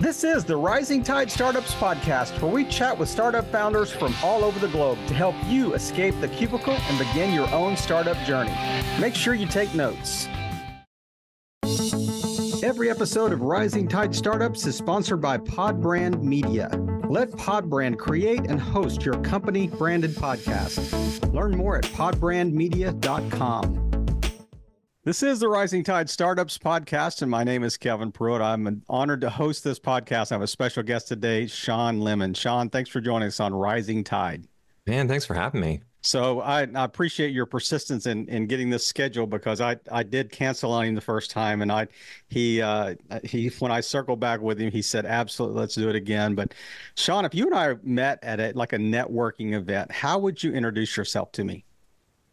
This is the Rising Tide Startups podcast, where we chat with startup founders from all over the globe to help you escape the cubicle and begin your own startup journey. Make sure you take notes. Every episode of Rising Tide Startups is sponsored by Podbrand Media. Let Podbrand create and host your company branded podcast. Learn more at podbrandmedia.com. This is the Rising Tide Startups podcast, and my name is Kevin Prewett. I'm honored to host this podcast. I have a special guest today, Shawn Lemon. Shawn, thanks for joining us on Rising Tide. Man, thanks for having me. So I, I, appreciate your persistence in, in getting this scheduled because I, I did cancel on him the first time and I he uh, he when I circled back with him he said absolutely let's do it again. But Shawn if you and I met at a, like a networking event, how would you introduce yourself to me?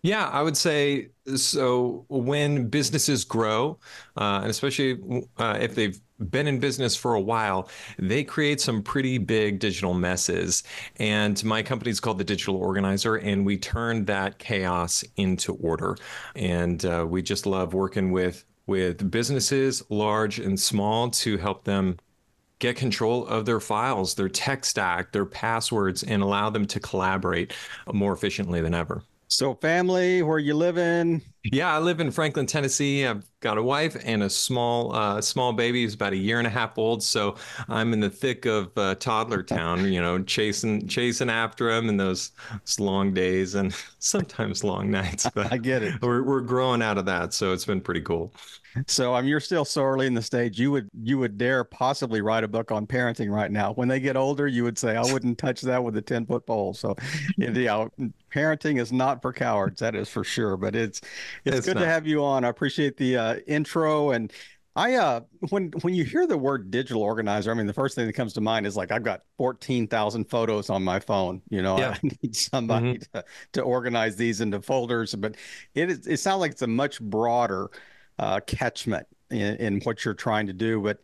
Yeah, I would say so. When businesses grow, uh, and especially uh, if they've been in business for a while, they create some pretty big digital messes. And my company is called the Digital Organizer, and we turn that chaos into order. And uh, we just love working with with businesses, large and small, to help them get control of their files, their tech stack, their passwords, and allow them to collaborate more efficiently than ever. So, family, where you live in? Yeah, I live in Franklin, Tennessee. I've got a wife and a small, uh, small baby who's about a year and a half old. So I'm in the thick of uh, toddler town. You know, chasing, chasing after him in those, those long days and sometimes long nights. But I get it. We're we're growing out of that, so it's been pretty cool. So I mean, you're still so early in the stage. You would you would dare possibly write a book on parenting right now. When they get older, you would say, "I wouldn't touch that with a ten foot pole." So, you know, parenting is not for cowards. That is for sure. But it's it's, it's good not. to have you on. I appreciate the uh, intro and. I uh when when you hear the word digital organizer, I mean the first thing that comes to mind is like I've got fourteen thousand photos on my phone. You know, yeah. I need somebody mm-hmm. to, to organize these into folders. But it is it sounds like it's a much broader uh, catchment in, in what you're trying to do. But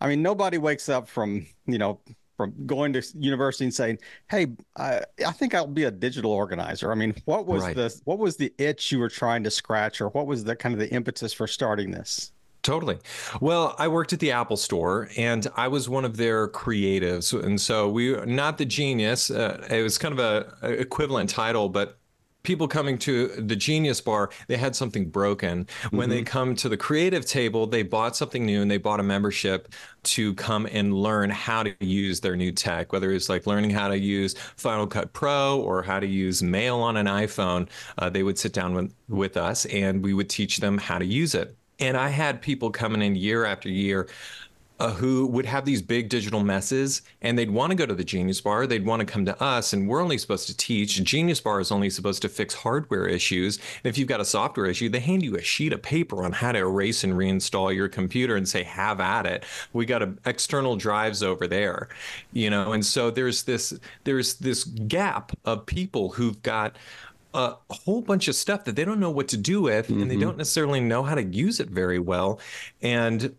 I mean, nobody wakes up from you know from going to university and saying, "Hey, I, I think I'll be a digital organizer." I mean, what was right. the what was the itch you were trying to scratch, or what was the kind of the impetus for starting this? Totally. Well, I worked at the Apple Store, and I was one of their creatives, and so we not the genius. Uh, it was kind of a, a equivalent title, but people coming to the genius bar they had something broken. When mm-hmm. they come to the creative table they bought something new and they bought a membership to come and learn how to use their new tech whether it's like learning how to use final cut pro or how to use mail on an iphone. Uh, they would sit down with, with us and we would teach them how to use it. And i had people coming in year after year uh, who would have these big digital messes and they'd want to go to the Genius Bar. They'd want to come to us, and we're only supposed to teach. Genius Bar is only supposed to fix hardware issues. And if you've got a software issue, they hand you a sheet of paper on how to erase and reinstall your computer and say, have at it. We got a, external drives over there, you know? And so there's this, there's this gap of people who've got a whole bunch of stuff that they don't know what to do with mm-hmm. and they mm-hmm. don't necessarily know how to use it very well. And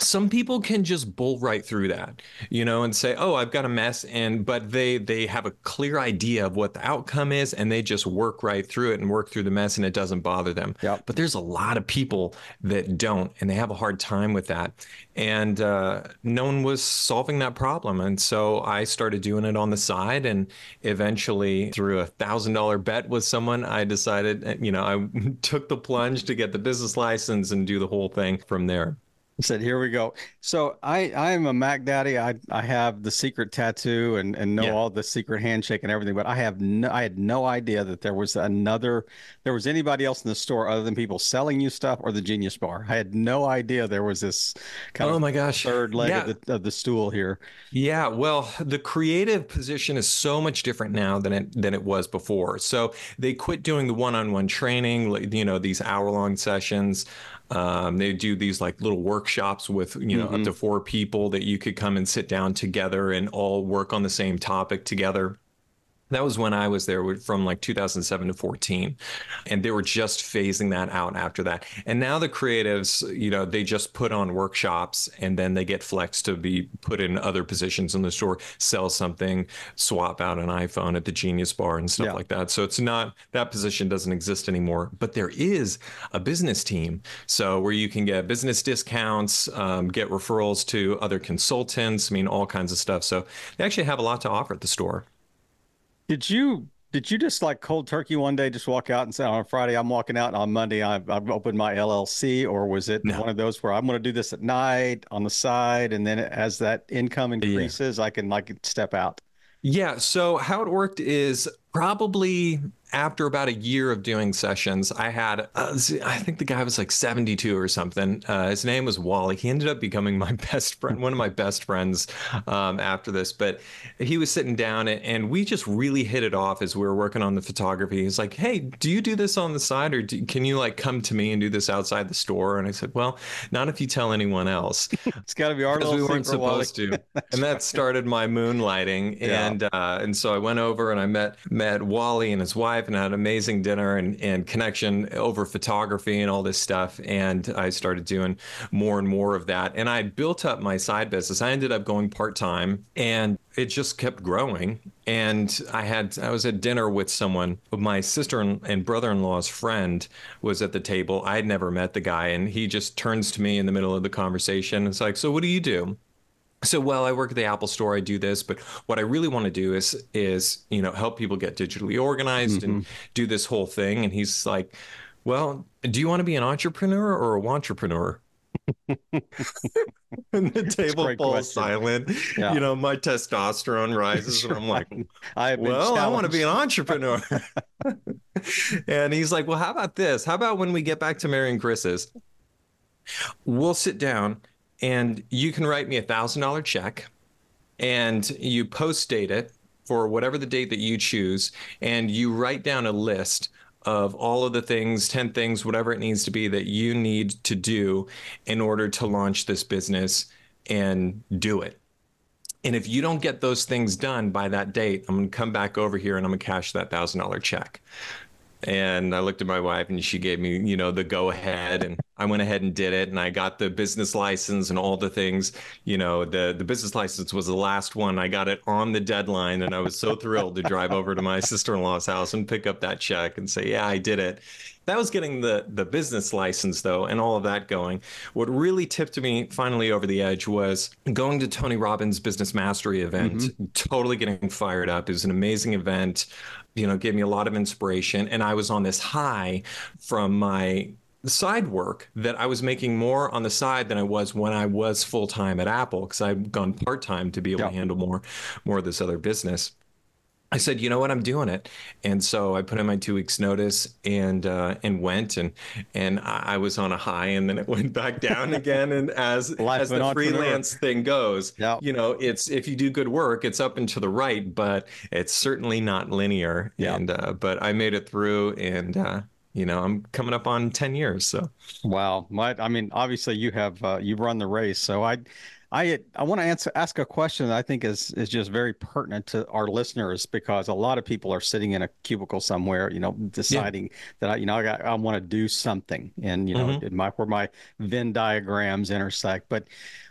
some people can just bull right through that you know and say oh i've got a mess and but they they have a clear idea of what the outcome is and they just work right through it and work through the mess and it doesn't bother them. Yep. but there's a lot of people that don't and they have a hard time with that. And uh, no one was solving that problem. And so i started doing it on the side and eventually through a thousand dollar bet with someone i decided you know i took the plunge to get the business license and do the whole thing from there said, "Here we go." So I I am a Mac Daddy. I I have the secret tattoo and and know yeah. all the secret handshake and everything, but I have no I had no idea that there was another there was anybody else in the store other than people selling you stuff or the Genius Bar. I had no idea there was this kind oh of my gosh third leg yeah. of, the, of the stool here. Yeah, well, the creative position is so much different now than it than it was before. So they quit doing the one-on-one training, you know, these hour-long sessions. Um, they do these like little workshops with you know mm-hmm. up to four people that you could come and sit down together and all work on the same topic together. That was when I was there from like 2007 to 14. And they were just phasing that out after that. And now the creatives, you know, they just put on workshops and then they get flexed to be put in other positions in the store, sell something, swap out an iPhone at the Genius Bar and stuff yeah. like that. So it's not that position doesn't exist anymore. But there is a business team. So where you can get business discounts, um, get referrals to other consultants, I mean, all kinds of stuff. So they actually have a lot to offer at the store. Did you did you just like cold turkey one day just walk out and say on Friday I'm walking out and on Monday I've, I've opened my LLC or was it no. one of those where I'm going to do this at night on the side and then as that income increases yeah. I can like step out? Yeah. So how it worked is probably after about a year of doing sessions, I had, uh, I think the guy was like 72 or something. Uh, his name was Wally. He ended up becoming my best friend, one of my best friends um, after this. But he was sitting down and, we just really hit it off as we were working on the photography. He's like, Hey, do you do this on the side or do, can you like come to me and do this outside the store? And I said, Well, not if you tell anyone else. it's got to be our because we weren't supposed to. and that started my moonlighting. Yeah. And, uh, and so I went over and I met, met Wally and his wife and had an amazing dinner and, and connection over photography and all this stuff. And I started doing more and more of that. And I built up my side business. I ended up going part time and it just kept growing. And I had, I was at dinner with someone, my sister and brother in law's friend was at the table. I had never met the guy. And he just turns to me in the middle of the conversation. It's like, So what do you do? So well i work at the apple store i do this but what i really want to do is is you know help people get digitally organized mm-hmm. and do this whole thing and he's like well do you want to be an entrepreneur or a entrepreneur and the table falls silent. Yeah. you know my testosterone rises and i'm like I well i want to be an entrepreneur. And he's like well how about this? How about when we get back to marion chris's we'll sit down and you can write me a thousand dollar check and you post date it for whatever the date that you choose and you write down a list of all of the things 10 things whatever it needs to be that you need to do in order to launch this business and do it. And if you don't get those things done by that date i'm going to come back over here and i'm going to cash that thousand dollar check. And I looked at my wife and she gave me, you know, the go ahead and I went ahead and did it and I got the business license and all the things, you know, the the business license was the last one. I got it on the deadline and I was so thrilled to drive over to my sister-in-law's house and pick up that check and say, "Yeah, I did it." That was getting the the business license though and all of that going. What really tipped me finally over the edge was going to Tony Robbins Business Mastery event, mm-hmm. totally getting fired up. It was an amazing event you know, gave me a lot of inspiration. And I was on this high from my side work that I was making more on the side than I was when I was full time at Apple because I'd gone part time to be able yep. to handle more more of this other business. I said, you know what, I'm doing it, and so I put in my two weeks notice and uh, and went and and I was on a high, and then it went back down again. And as Life as the freelance thing goes, yep. you know, it's if you do good work, it's up and to the right, but it's certainly not linear. Yep. And uh, but I made it through, and uh, you know, I'm coming up on 10 years. So, wow. My, I mean, obviously you have, uh, you've run the race. So I, I I want to answer ask a question that I think is is just very pertinent to our listeners because a lot of people are sitting in a cubicle somewhere, you know, deciding yeah. that I you know I got I want to do something and you know mm-hmm. my where my Venn diagrams intersect. But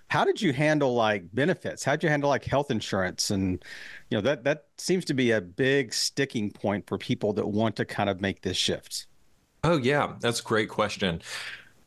how did you handle like benefits? How'd you handle like health insurance and you know that that seems to be a big sticking point for people that want to kind of make this shift. Oh yeah, that's a great question.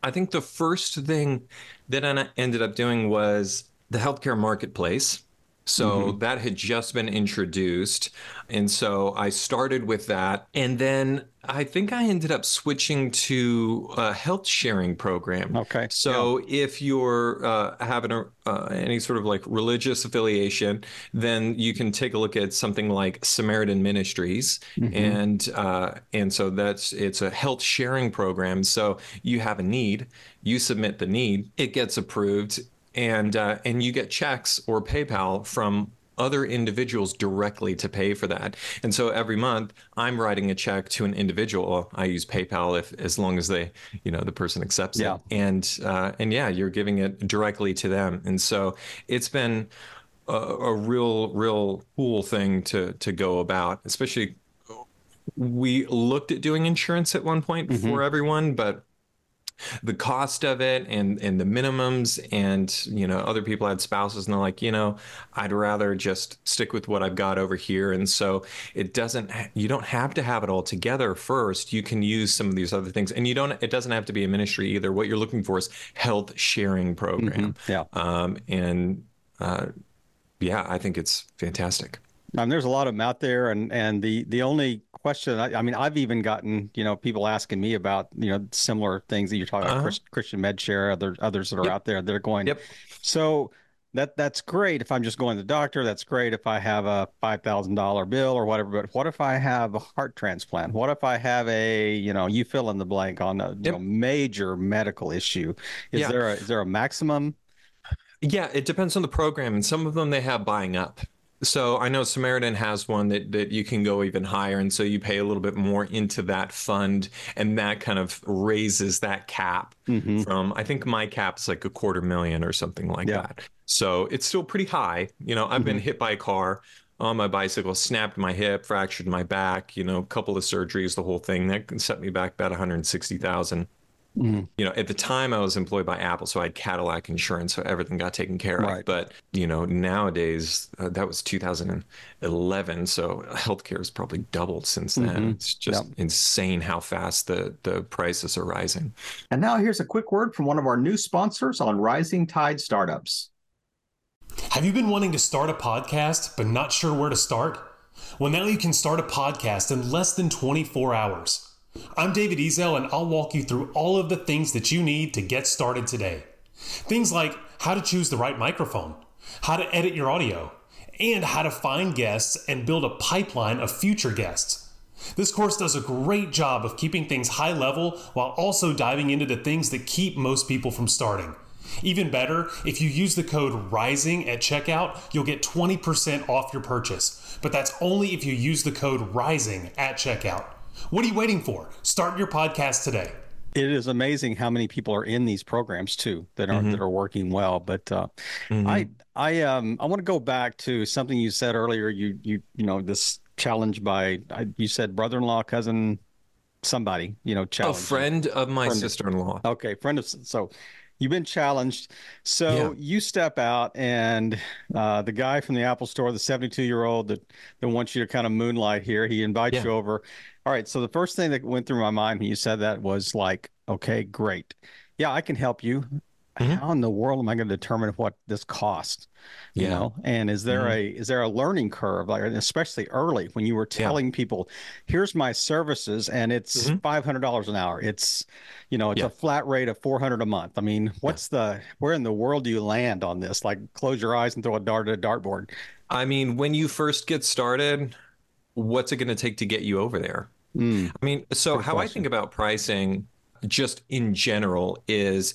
I think the first thing that I ended up doing was the healthcare marketplace. So mm-hmm. that had just been introduced. And so I started with that. And then I think I ended up switching to a health sharing program. Okay. So yeah. if you're uh, having a, uh, any sort of like religious affiliation, then you can take a look at something like Samaritan Ministries, mm-hmm. and uh, and so that's it's a health sharing program. So you have a need, you submit the need, it gets approved, and uh, and you get checks or PayPal from other individuals directly to pay for that. And so every month I'm writing a check to an individual. I use PayPal if as long as they, you know, the person accepts yeah. it. And uh, and yeah, you're giving it directly to them. And so it's been a, a real, real cool thing to to go about. Especially, we looked at doing insurance at one point Mm-hmm. for everyone, but the cost of it and and the minimums and you know other people had spouses and they're like you know I'd rather just stick with what I've got over here. And so it doesn't you don't have to have it all together first. You can use some of these other things and you don't it doesn't have to be a ministry either. What you're looking for is health sharing program. Yeah. um and uh yeah I think it's fantastic Um, there's a lot of them out there, and and the the only question, I, I mean, I've even gotten you know people asking me about you know similar things that you're talking about, Uh-huh. Chris, Christian Medi-Share, other others that are Yep. out there. They're going. Yep. So that that's great if I'm just going to the doctor. That's great if I have a five thousand dollar bill or whatever. But what if I have a heart transplant? What if I have a you know you fill in the blank on a you know, major medical issue? Is Yeah. there a is there a maximum? Yeah, it depends on the program, and some of them they have buying up. So I know Samaritan has one that that you can go even higher, and so you pay a little bit more into that fund, and that kind of raises that cap Mhm. from I think my cap is like a quarter million or something like Yeah. that. So it's still pretty high. You know, I've been hit by a car on my bicycle, snapped my hip, fractured my back. You know, a couple of surgeries, the whole thing that can set me back about one hundred sixty thousand Mhm. you know, at the time I was employed by Apple, so I had Cadillac insurance, so everything got taken care of. Right. But you know, nowadays uh, that was 2011, so healthcare has probably doubled since then. Mhm. It's just Yep. insane how fast the the prices are rising. And now here's a quick word from one of our new sponsors on Rising Tide Startups. Have you been wanting to start a podcast but not sure where to start? Well, now you can start a podcast in less than 24 hours. I'm David Ezel, and I'll walk you through all of the things that you need to get started today. Things like how to choose the right microphone, how to edit your audio, and how to find guests and build a pipeline of future guests. This course does a great job of keeping things high level while also diving into the things that keep most people from starting. Even better, if you use the code RISING at checkout, you'll get 20% off your purchase. But that's only if you use the code RISING at checkout. What are you waiting for? Start your podcast today. It is amazing how many people are in these programs too that are that are working well. But uh, I I um I want to go back to something you said earlier. You you you know this challenge by I, you said brother-in-law, cousin, somebody you know challenge. A friend of my Friend sister-in-law. Okay, friend of so you've been challenged. So Yeah. you step out, and uh, the guy from the Apple Store, the 72 year old that that wants you to kind of moonlight here, he invites Yeah. you over. All right. So the first thing that went through my mind when you said that was like, okay, great, yeah, I can help you. Mhm. How in the world am I going to determine what this costs? You Yeah. know, and is there a is there a learning curve, like especially early when you were Yeah. telling people, here's my services, and it's Mhm. five hundred dollars an hour. It's you know, it's Yeah. a flat rate of 400 a month. I mean, what's the, where in the world do you land on this? Like close your eyes and throw a dart at a dartboard. I mean, when you first get started, what's it going to take to get you over there? Mm, I mean, so Good how I think about pricing just in general is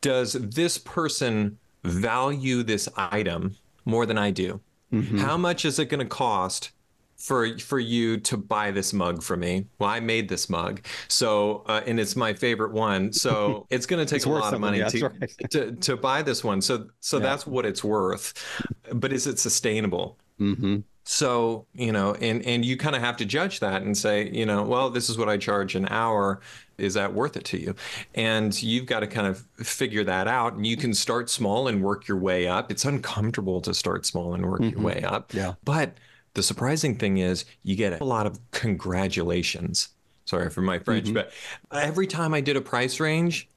does this person value this item more than I do? mhm. How much is it going to cost for for you to buy this mug for me? Well, I made this mug, so uh, and it's my favorite one. So it's going to take a lot of money yeah, to, right. to to buy this one. So so Yeah. that's what it's worth. But is it sustainable? Mhm. So, you know, and and you kind of have to judge that and say, you know, well, this is what I charge an hour. Is that worth it to you? And you've got to kind of figure that out. And you can start small and work your way up. It's uncomfortable to start small and work your Mhm. way up. Yeah. But the surprising thing is you get a lot of congratulations. Sorry for my French, Mhm. but every time I did a price range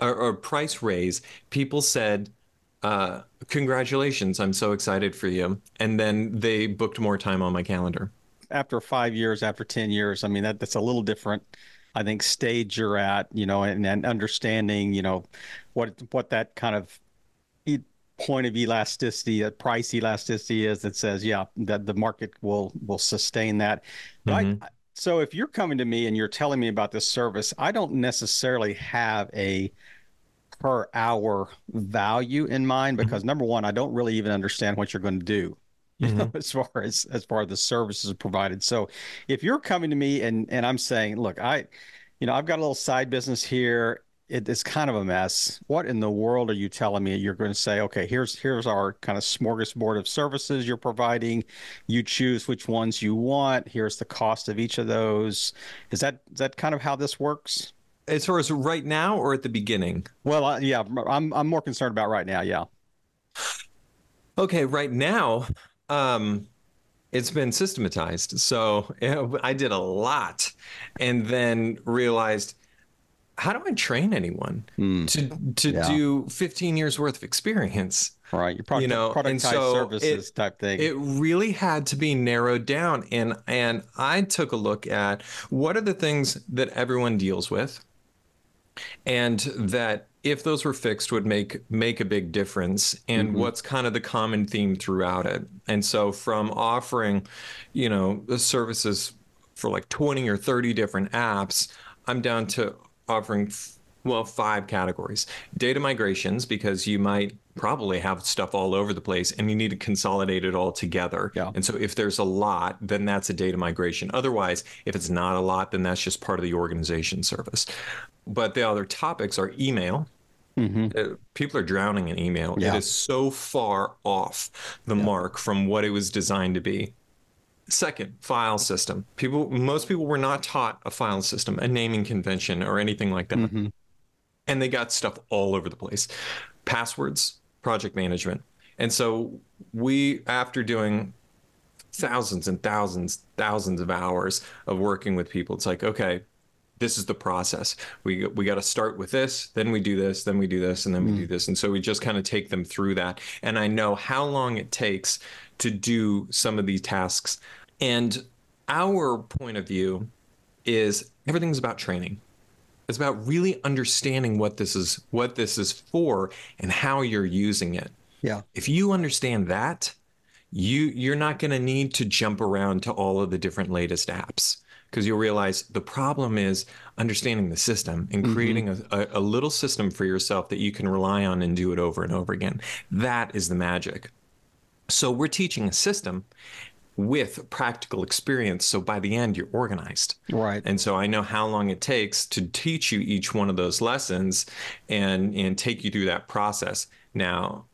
or, or price raise, people said, uh, congratulations, I'm so excited for you. And then they booked more time on my calendar. After five years, after 10 years, I mean, that that's a little different, I think, stage you're at, you know, and, and understanding, you know, what, what that kind of point of elasticity, uh, price elasticity is that says, yeah, that the market will, will sustain that. But I, so if you're coming to me and you're telling me about this service, I don't necessarily have a per hour value in mind mm-hmm. because number one, I don't really even understand what you're going to do. You know, mm-hmm. as far as as far as the services provided. So if you're coming to me and and I'm saying, look, I, you know, I've got a little side business here. it, it's kind of a mess. What in the world are you telling me? You're going to say, okay, here's here's our kind of smorgasbord of services you're providing. You choose which ones you want. Here's the cost of each of those. Is that is that kind of how this works? As far as right now or at the beginning? Well, uh, yeah, I'm I'm more concerned about right now. Yeah. Okay, right now, um, it's been systematized. So I did a lot, and then realized how do I train anyone mm. to to yeah. do 15 years worth of experience? Right, your product, you know, and so services it, type thing. It really had to be narrowed down, and and I took a look at what are the things that everyone deals with, and that if those were fixed would make make a big difference and mm-hmm. what's kind of the common theme throughout it. And so from offering you know the services for like 20 or 30 different apps i'm down to offering well five categories. Data migrations because you might probably have stuff all over the place and you need to consolidate it all together. Yeah. and so if there's a lot then that's a data migration. Otherwise if it's not a lot then that's just part of the organization service but the other topics are email Mm-hmm. Uh, people are drowning in email. Yeah. It is so far off the yeah. mark from what it was designed to be. Second, file system. People, most people were not taught a file system, a naming convention, or anything like that. Mm-hmm. And they got stuff all over the place. Passwords, project management. And so we, after doing thousands and thousands, thousands of hours of working with people, it's like, okay, this is the process. We we got to start with this, then we do this, then we do this, and then we mm. do this. And so we just kind of take them through that. And I know how long it takes to do some of these tasks and our point of view is everything's about training. It's about really understanding what this is what this is for and how you're using it. Yeah. If you understand that, you you're not going to need to jump around to all of the different latest apps because you'll realize the problem is understanding the system and mm-hmm. creating mm-hmm. a, a, little system for yourself that you can rely on and do it over and over again. That is the magic. So we're teaching a system with practical experience. So by the end, you're organized. Right. And so I know how long it takes to teach you each one of those lessons and, and take you through that process. Now,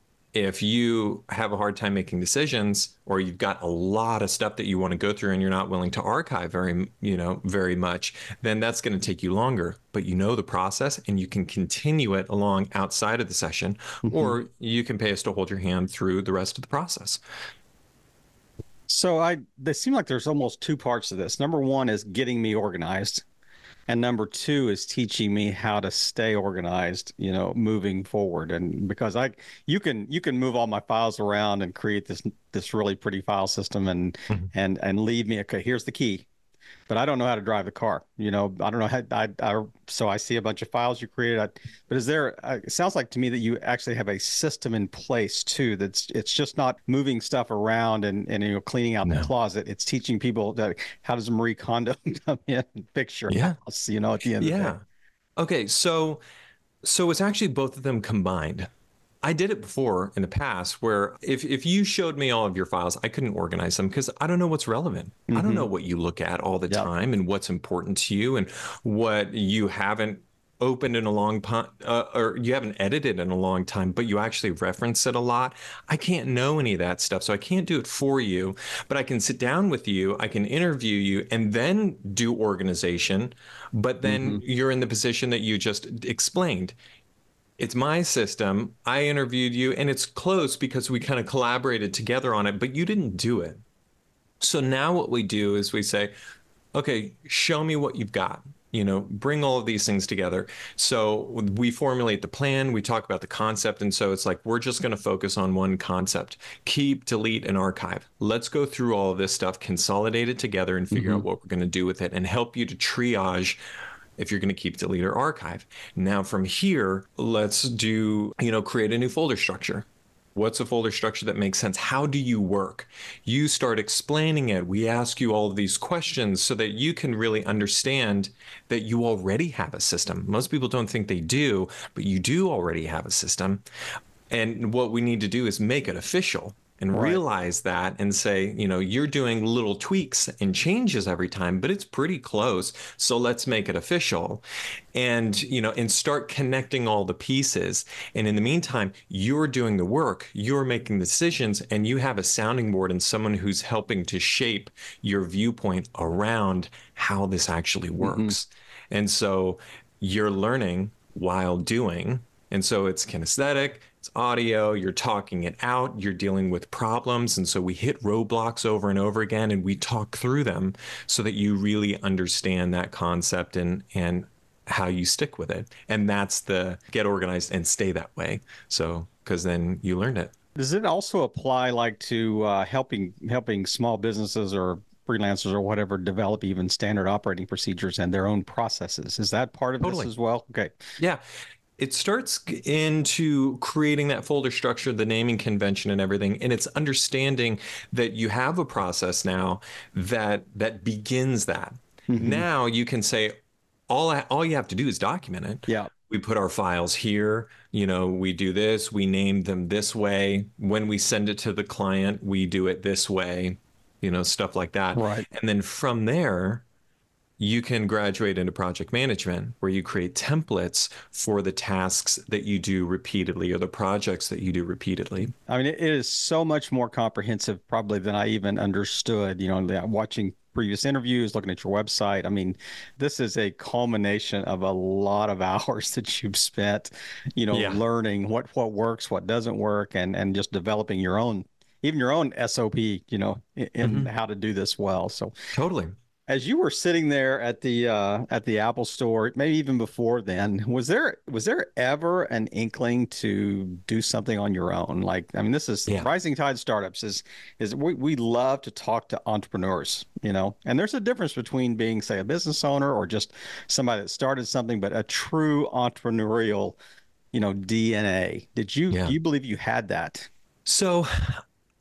if you have a hard time making decisions or you've got a lot of stuff that you want to go through and you're not willing to archive very you know very much then that's going to take you longer but you know the process and you can continue it along outside of the session mm-hmm. or you can pay us to hold your hand through the rest of the process so I they seem like there's almost two parts to this. Number one is getting me organized. And number two is teaching me how to stay organized, you know, moving forward. And because I you can you can move all my files around and create this this really pretty file system and mm-hmm. and and leave me okay, here's the key but I don't know how to drive the car. You know, I don't know how. I, I so I see a bunch of files you created. I, but is there? Uh, it sounds like to me that you actually have a system in place too. That's it's just not moving stuff around and and you know cleaning out no. the closet. It's teaching people that how does Marie Kondo come in your yeah. house. You know, at the end. Yeah. Okay. So so it's actually both of them combined. I did it before in the past where if, if you showed me all of your files, I couldn't organize them because I don't know what's relevant. Mm-hmm. I don't know mm-hmm. what you look at all the yep. time and what's important to you and what you haven't opened in a long time uh, or you haven't edited in a long time but you actually reference it a lot i can't know any of that stuff so i can't do it for you but i can sit down with you i can interview you and then do organization but then mm-hmm. you're in the position that you just explained it's my system. I interviewed you, and it's close because we kind of collaborated together on it, but you didn't do it. So now what we do is we say, okay, show me what you've got. You know, bring all of these things together. So we formulate the plan, we talk about the concept. And so it's like, we're just going to focus on one concept keep, delete, and archive. Let's go through all of this stuff, consolidate it together, and figure mm-hmm. out what we're going to do with it and help you to triage if you're going to keep delete or archive. Now from here, let's do, you know, create a new folder structure. What's a folder structure that makes sense? How do you work? You start explaining it. We ask you all of these questions so that you can really understand that you already have a system. Most people don't think they do, but you do already have a system. And what we need to do is make it official and Right. realize that and say, you know, you're doing little tweaks and changes every time, but it's pretty close. So let's make it official. And, you know, and start connecting all the pieces. And in the meantime, you're doing the work, you're making decisions, and you have a sounding board and someone who's helping to shape your viewpoint around how this actually mm-hmm. works. And so you're learning while doing. And so it's kinesthetic, it's audio, you're talking it out, you're dealing with problems. And so we hit roadblocks over and over again and we talk through them so that you really understand that concept and and how you stick with it. And that's the get organized and stay that way. So because then you learned it. Does it also apply like to uh, helping helping small businesses or freelancers or whatever develop even standard operating procedures and their own processes? Is that part of Totally. this as well? Okay. Yeah. It starts into creating that folder structure, the naming convention and everything. And it's understanding that you have a process now that that begins that. Mm-hmm. Now you can say all I, all you have to do is document it. Yeah. We put our files here, you know, we do this, we name them this way. When we send it to the client, we do it this way, you know, stuff like that. Right. And then from there, you can graduate into project management where you create templates for the tasks that you do repeatedly or the projects that you do repeatedly. I mean, it is so much more comprehensive, probably than I even understood. You know, watching previous interviews, looking at your website. I mean, this is a culmination of a lot of hours that you've spent, you know, Yeah. learning what what works, what doesn't work, and and just developing your own, even your own SOP, you know, in, in Mm-hmm. how to do this well. So, Totally. As you were sitting there at the uh, at the Apple Store, maybe even before then, was there was there ever an inkling to do something on your own? Like, I mean, this is Yeah. Rising Tide Startups is is we, we love to talk to entrepreneurs, you know, and there's a difference between being, say, a business owner or just somebody that started something, but a true entrepreneurial, you know, DNA. Did you Yeah. do you believe you had that? So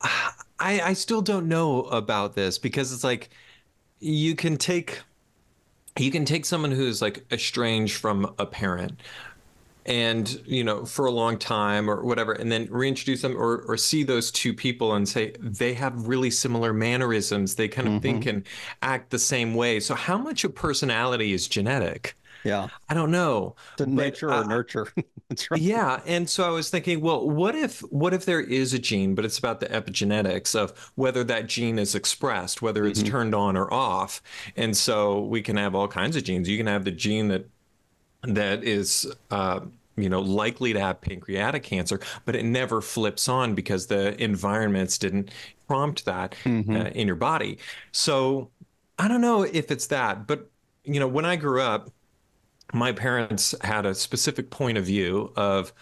I I still don't know about this because it's like you can take you can take someone who's like estranged from a parent and you know for a long time or whatever and then reintroduce them or or see those two people and say they have really similar mannerisms. They kind of mm-hmm. think and act the same way. So how much of personality is genetic Yeah, i don't know But, nature or nurture. That's right. yeah, and so I was thinking, well, what if what if there is a gene, but it's about the epigenetics of whether that gene is expressed, whether it's turned on or off. And so we can have all kinds of genes. You can have the gene that that is uh, you know likely to have pancreatic cancer, but it never flips on because the environments didn't prompt that uh, in your body. So I don't know if it's that, but you know, when I grew up, my parents had a specific point of view of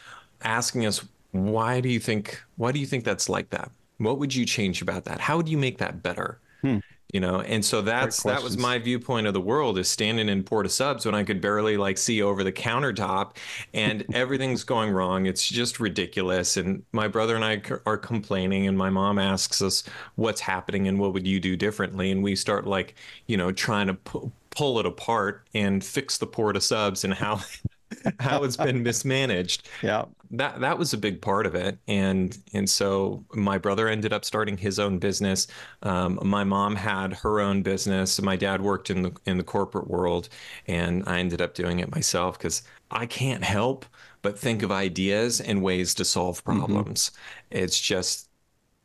asking us why do you think why do you think that's like that? What would you change about that? How would you make that better? Hmm. You know and so that's that was my viewpoint of the world is standing in porta subs when i could barely like see over the countertop and everything's going wrong. It's just ridiculous. And my brother and i c- are complaining and my mom asks us what's happening and what would you do differently? And we start like you know trying to pu- pull it apart and fix the porta subs and how how it's been mismanaged. Yeah. that that was a big part of it. And and so my brother ended up starting his own business. Um, my mom had her own business. My dad worked in the in the corporate world and i ended up doing it myself because i can't help but think of ideas and ways to solve problems. It's just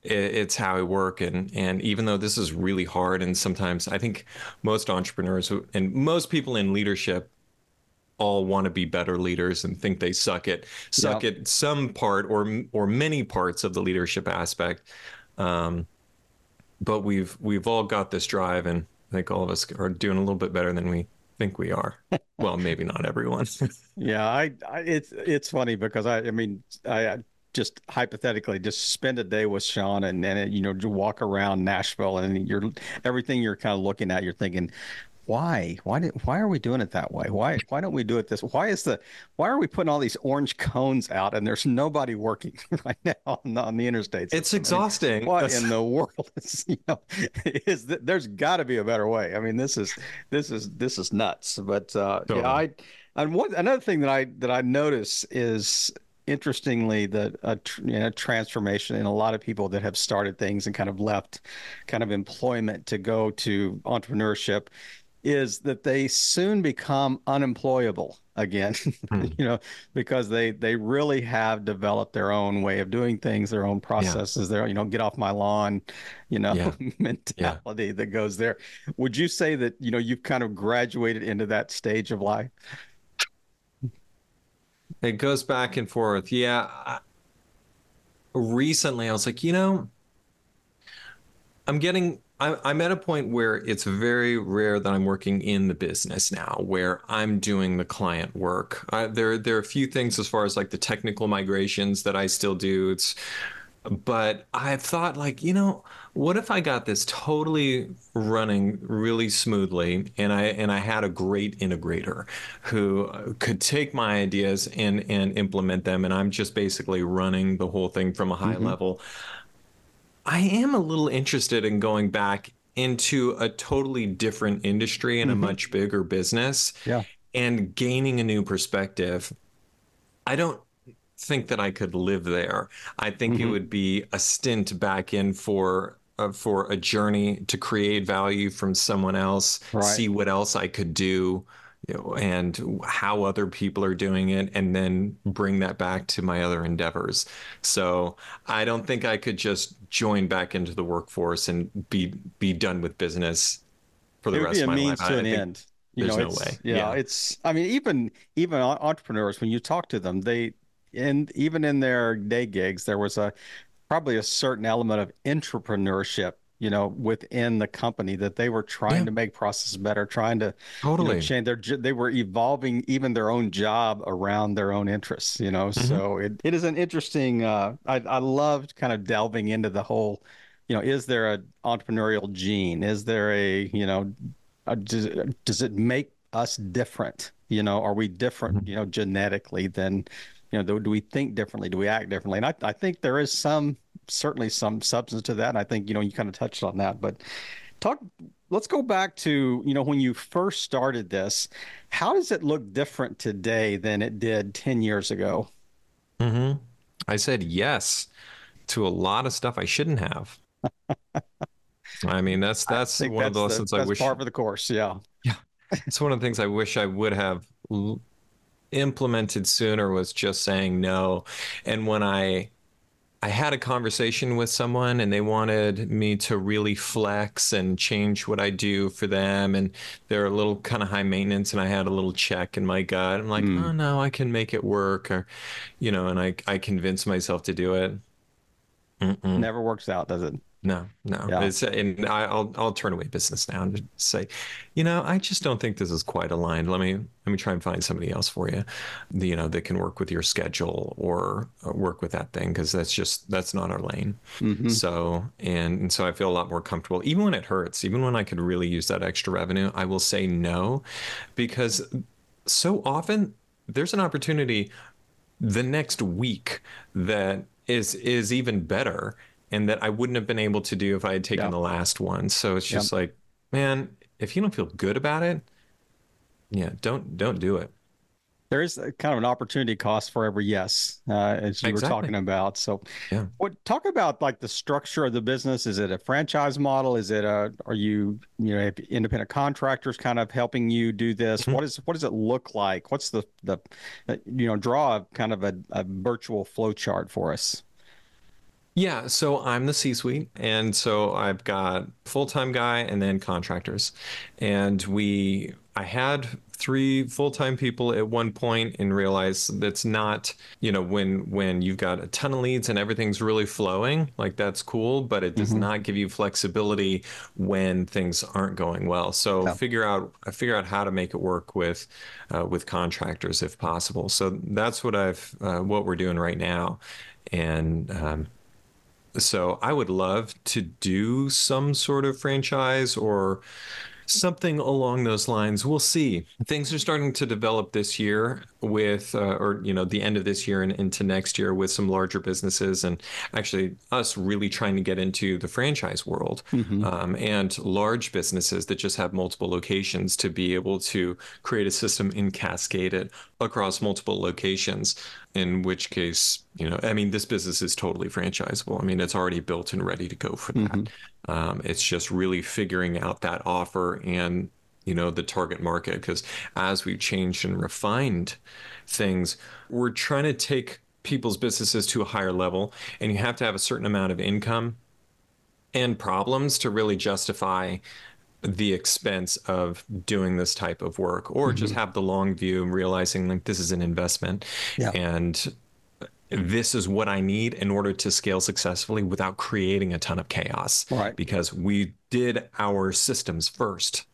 it's how I work. And and even though this is really hard and sometimes I think most entrepreneurs and most people in leadership all want to be better leaders and think they suck at suck Yep. at some part or or many parts of the leadership aspect. Um, but we've we've all got this drive and I think all of us are doing a little bit better than we think we are. Well maybe not everyone. Yeah, I, I it's it's funny because I I mean I, I just hypothetically just spend a day with Shawn and then you know you walk around Nashville and you're everything you're kind of looking at you're thinking why? Why did why are we doing it that way? Why why don't we do it this why is the why are we putting all these orange cones out and there's nobody working right now on the, on the interstates it's I mean, exhausting. What That's- in the world is you know is th- there's got to be a better way. I mean this is this is this is nuts but uh Totally. yeah i and one another thing that i that i notice is interestingly the a tr- you know, transformation in a lot of people that have started things and kind of left kind of employment to go to entrepreneurship is that they soon become unemployable again Hmm. you know because they they really have developed their own way of doing things their own processes their you know get off my lawn you know Yeah. mentality that goes there would you say that you know you've kind of graduated into that stage of life It goes back and forth. Yeah. I- Recently, I was like, you know, I'm getting, I, I'm at a point where it's very rare that I'm working in the business now, where I'm doing the client work. I, there, there are a few things as far as like the technical migrations that I still do. It's, but I've thought like, you know, what if I got this totally running really smoothly and I and I had a great integrator who could take my ideas and and implement them and I'm just basically running the whole thing from a high mm-hmm. level. I am a little interested in going back into a totally different industry and a mm-hmm. much bigger business Yeah. and gaining a new perspective. I don't think that I could live there. I think it would be a stint back in for uh, for a journey to create value from someone else, Right. see what else I could do, you know, and how other people are doing it, and then bring that back to my other endeavors. So I don't think I could just join back into the workforce and be be done with business for the it would rest be a of my means life. to I an think- end. You there's know, no way. Yeah, Yeah. it's. I mean, even even entrepreneurs, when you talk to them, they and even in their day gigs, there was a probably a certain element of entrepreneurship. You know, within the company that they were trying Yeah. to make processes better, trying to you know, Totally. change their. They were evolving even their own job around their own interests. You know, Mm-hmm. so it, it is an interesting. Uh, I I loved kind of delving into the whole. You know, is there a entrepreneurial gene? Is there a you know uh, does, does it make us different? You know, are we different, you know, genetically than, you know, do, do we think differently? Do we act differently? And I, I think there is some, certainly some substance to that. And I think, you know, you kind of touched on that, but talk, let's go back to, you know, when you first started this, how does it look different today than it did 10 years ago? Mm-hmm. I said yes to a lot of stuff I shouldn't have. I mean, that's that's one of the lessons that's I wish. part of the course. Yeah. Yeah. It's one of the things I wish I would have implemented sooner was just saying no. And when I I had a conversation with someone and they wanted me to really flex and change what I do for them and they're a little kind of high maintenance and I had a little check in my gut. I'm like, Hmm. "Oh no, I can make it work." Or you know, and I I convince myself to do it. Mm-mm. Never works out, does it? No, no. Yeah. It's and I, I'll I'll turn away business now and say, you know, I just don't think this is quite aligned. Let me let me try and find somebody else for you, you know, that can work with your schedule or uh, work with that thing because that's just that's not our lane. Mhm. So and, and so I feel a lot more comfortable, even when it hurts, even when I could really use that extra revenue. I will say no, because so often there's an opportunity the next week that is is even better and that I wouldn't have been able to do if I had taken Yeah. the last one. So it's just like, man, if you don't feel good about it, yeah, don't don't do it. There is a kind of an opportunity cost for every yes, uh, as you Exactly. were talking about. So, Yeah. what talk about like the structure of the business? Is it a franchise model? Is it a are you you know independent contractors kind of helping you do this? Mm-hmm. What is what does it look like? What's the the uh, you know draw a kind of a, a virtual flow chart for us? Yeah, so I'm the C-suite, and so I've got full-time guy and then contractors, and we I had three full-time people at one point and realized that's not you know when when you've got a ton of leads and everything's really flowing like that's cool but it does not give you flexibility when things aren't going well. So Yeah. figure out figure out how to make it work with uh, with contractors if possible. So that's what I've uh, what we're doing right now. And um, so I would love to do some sort of franchise or something along those lines. We'll see. Things are starting to develop this year with, uh, or you know, the end of this year and into next year with some larger businesses, and actually us really trying to get into the franchise world um, and large businesses that just have multiple locations to be able to create a system and cascade it across multiple locations. in which case, you know, I mean, this business is totally franchisable. I mean, it's already built and ready to go for that. Mm-hmm. Um, it's just really figuring out that offer and, you know, the target market. Because as we've changed and refined things, we're trying to take people's businesses to a higher level, and you have to have a certain amount of income and problems to really justify the expense of doing this type of work or mm-hmm. just have the long view and realizing like this is an investment yeah. and this is what I need in order to scale successfully without creating a ton of chaos. Right. Because we did our systems first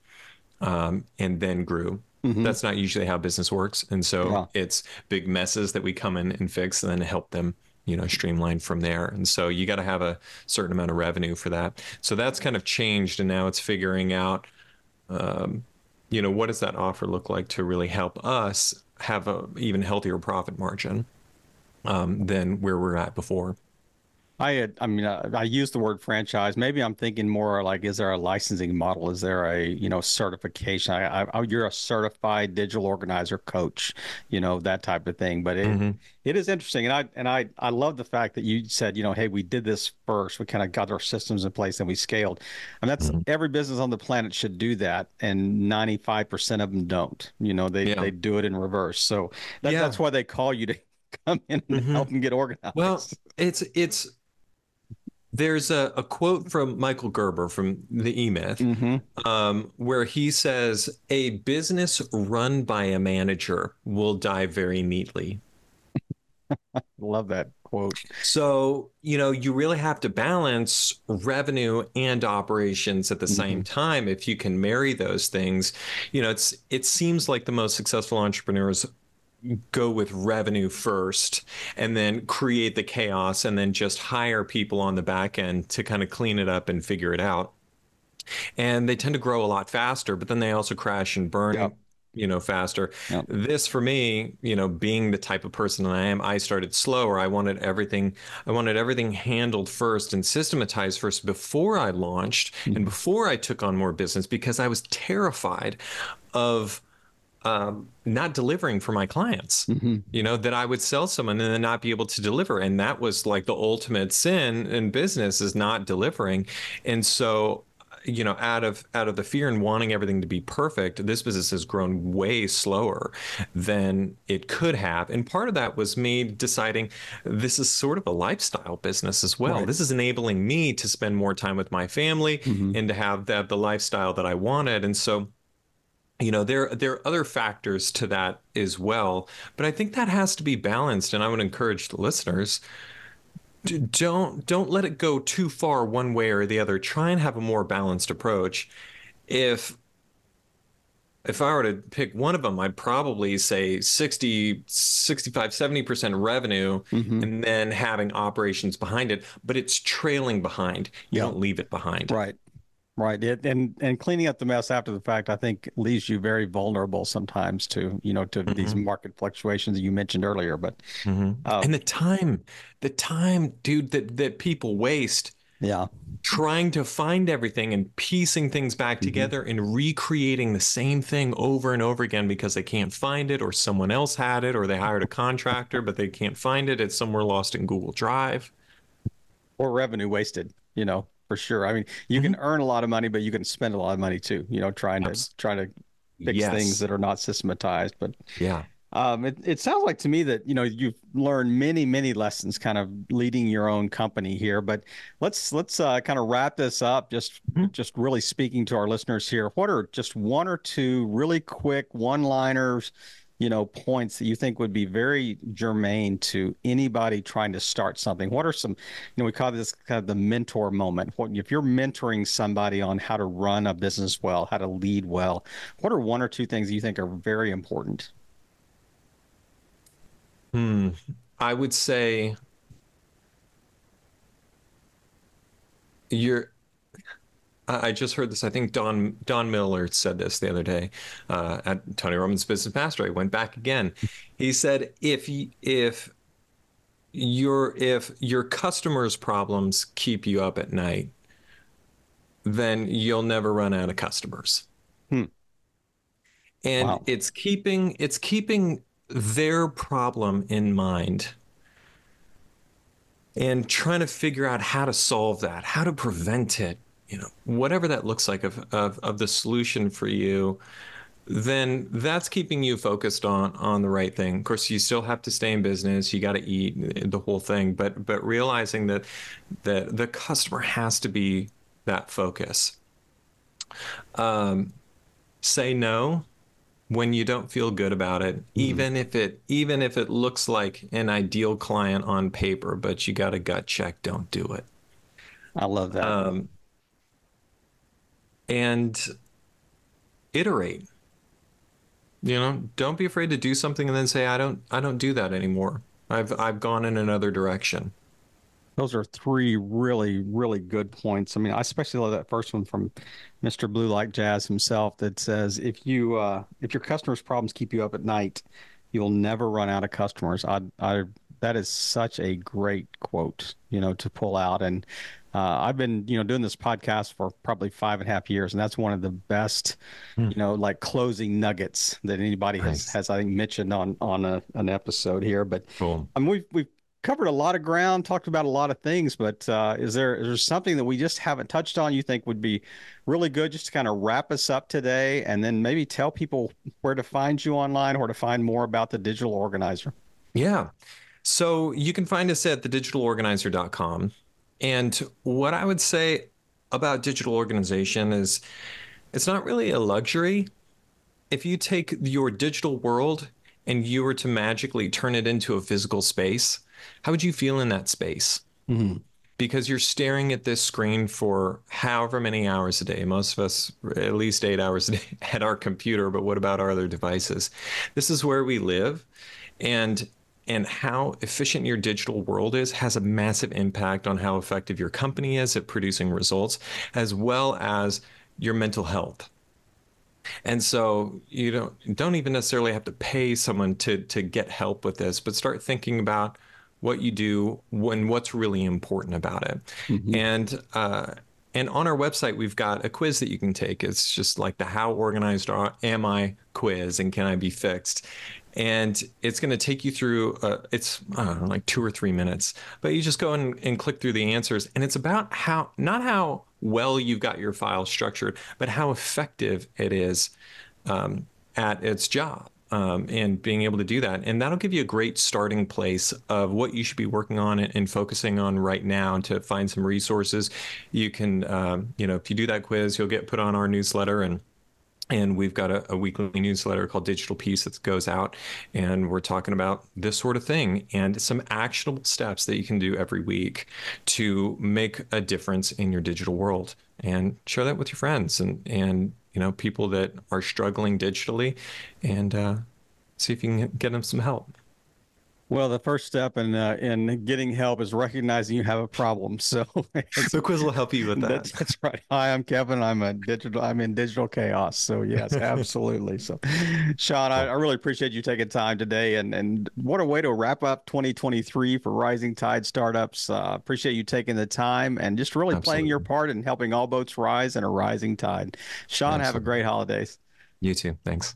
um, and then grew. Mm-hmm. That's not usually how business works. And so yeah. it's big messes that we come in and fix and then help them you know streamlined from there and so you got to have a certain amount of revenue for that so that's kind of changed and now it's figuring out um, you know what does that offer look like to really help us have a even healthier profit margin um, than where we're at before I had, I mean, uh, I use the word franchise. Maybe I'm thinking more like, is there a licensing model? Is there a, you know, certification? I, I, you're a certified digital organizer coach, you know, that type of thing. But it, mm-hmm. it is interesting, and I and I I love the fact that you said, you know, hey, we did this first. We kind of got our systems in place and we scaled. And that's mm-hmm. every business on the planet should do that, and 95 percent of them don't. You know, they yeah. they do it in reverse. So that, yeah. that's why they call you to come in and mm-hmm. help them get organized. Well, it's it's there's a, a, quote from Michael Gerber from the E Myth, mm-hmm. um, where he says, A business run by a manager will die very neatly. Love that quote. So, you know, you really have to balance revenue and operations at the mm-hmm. same time. If you can marry those things, you know, it's it seems like the most successful entrepreneurs go with revenue first and then create the chaos and then just hire people on the back end to kind of clean it up and figure it out. And they tend to grow a lot faster, but then they also crash and burn. Yep. You know, faster. Yep. This for me, you know, being the type of person that I am, I started slower. I wanted everything, I wanted everything handled first and systematized first before I launched mm-hmm. and before I took on more business because I was terrified of um, not delivering for my clients. Mm-hmm. You know that I would sell someone and then not be able to deliver, and that was like the ultimate sin in business is not delivering. And so, you know, out of out of the fear and wanting everything to be perfect, this business has grown way slower than it could have. And part of that was me deciding this is sort of a lifestyle business as well. Right. This is enabling me to spend more time with my family mm-hmm. and to have that the lifestyle that I wanted. And so you know there there are other factors to that as well but i think that has to be balanced and i would encourage the listeners don't don't let it go too far one way or the other. Try and have a more balanced approach. If if i were to pick one of them i'd probably say 60 65 70% revenue mm-hmm. and then having operations behind it but it's trailing behind. You yep. don't leave it behind. Right Right. It, and and cleaning up the mess after the fact, I think, leaves you very vulnerable sometimes to you know to mm-hmm. these market fluctuations that you mentioned earlier. But mm-hmm. uh, and the time, the time, dude, that that people waste. Yeah. Trying to find everything and piecing things back mm-hmm. together and recreating the same thing over and over again because they can't find it or someone else had it or they hired a contractor but they can't find it. It's somewhere lost in Google Drive. Or revenue wasted, you know for sure. I mean, you mm-hmm. can earn a lot of money, but you can spend a lot of money too. You know, trying to trying to fix yes. things that are not systematized. But yeah, um, it it sounds like to me that you know you've learned many many lessons, kind of leading your own company here. But let's let's uh, kind of wrap this up. Just mm-hmm. just really speaking to our listeners here. What are just one or two really quick one liners? You know points that you think would be very germane to anybody trying to start something? What are some you know we call this kind of the mentor moment. What if you're mentoring somebody on how to run a business well how to lead well what are one or two things you think are very important? Hmm. I would say you're I just heard this. I think Don Don Miller said this the other day uh, at Tony Robbins' Business Master. I went back again. He said, "If if your if your customers' problems keep you up at night, then you'll never run out of customers." Hmm. And wow. it's keeping it's keeping their problem in mind and trying to figure out how to solve that, how to prevent it, you know, whatever that looks like of, of, of the solution for you, then that's keeping you focused on on the right thing. Of course, you still have to stay in business. You got to eat the whole thing, but but realizing that the the customer has to be that focus. Um, say no when you don't feel good about it, mm-hmm. even if it even if it looks like an ideal client on paper, but you got a gut check. Don't do it. I love that. Um, and iterate you know, don't be afraid to do something and then say, I don't, I don't do that anymore. I've, I've gone in another direction. Those are three really, really good points. I mean, I especially love that first one from Mr. Blue Like Jazz himself that says, if you, uh, if your customers' problems keep you up at night, you'll never run out of customers. I, I, that is such a great quote, you know, to pull out. And uh, I've been, you know, doing this podcast for probably five and a half years, and that's one of the best, mm. you know, like closing nuggets that anybody nice. has, has I think mentioned on on a, an episode here. But cool. I mean, we've we've covered a lot of ground, talked about a lot of things, but uh, is there is there something that we just haven't touched on you think would be really good just to kind of wrap us up today, and then maybe tell people where to find you online or to find more about the digital organizer? Yeah. So you can find us at thedigitalorganizer.com. And what I would say about digital organization is it's not really a luxury. If you take your digital world and you were to magically turn it into a physical space, how would you feel in that space? Mm-hmm. Because you're staring at this screen for however many hours a day. Most of us, at least eight hours a day, at our computer, but what about our other devices? This is where we live. And and how efficient your digital world is has a massive impact on how effective your company is at producing results, as well as your mental health. And so you don't don't even necessarily have to pay someone to to get help with this, but start thinking about what you do when what's really important about it. Mm-hmm. And uh, and on our website, we've got a quiz that you can take. It's just like the How Organized Am I quiz and Can I Be Fixed? And it's going to take you through uh, it's know, like two or three minutes but you just go and, and click through the answers and it's about how not how well you've got your file structured but how effective it is um, at its job um, and being able to do that and that'll give you a great starting place of what you should be working on and, and focusing on right now to find some resources. You can um, you know if you do that quiz you'll get put on our newsletter and and we've got a, a, weekly newsletter called Digital Peace that goes out, and we're talking about this sort of thing and some actionable steps that you can do every week to make a difference in your digital world. And share that with your friends and and you know people that are struggling digitally, and uh, see if you can get them some help. Well, the first step in uh, in getting help is recognizing you have a problem. So, the quiz will help you with that. That's, that's, right. Hi, I'm Kevin. I'm a digital. I'm in digital chaos. So yes, absolutely. So, Shawn, I, I, really appreciate you taking time today, and and what a way to wrap up 2023 for Rising Tide Startups. Uh, appreciate you taking the time and just really absolutely. playing your part in helping all boats rise in a rising tide. Shawn, absolutely. have a great holidays. You too. Thanks.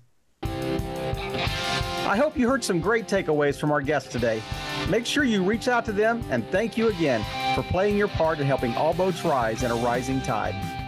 I hope you heard some great takeaways from our guests today. Make sure you reach out to them and thank you again for playing your part in helping all boats rise in a rising tide.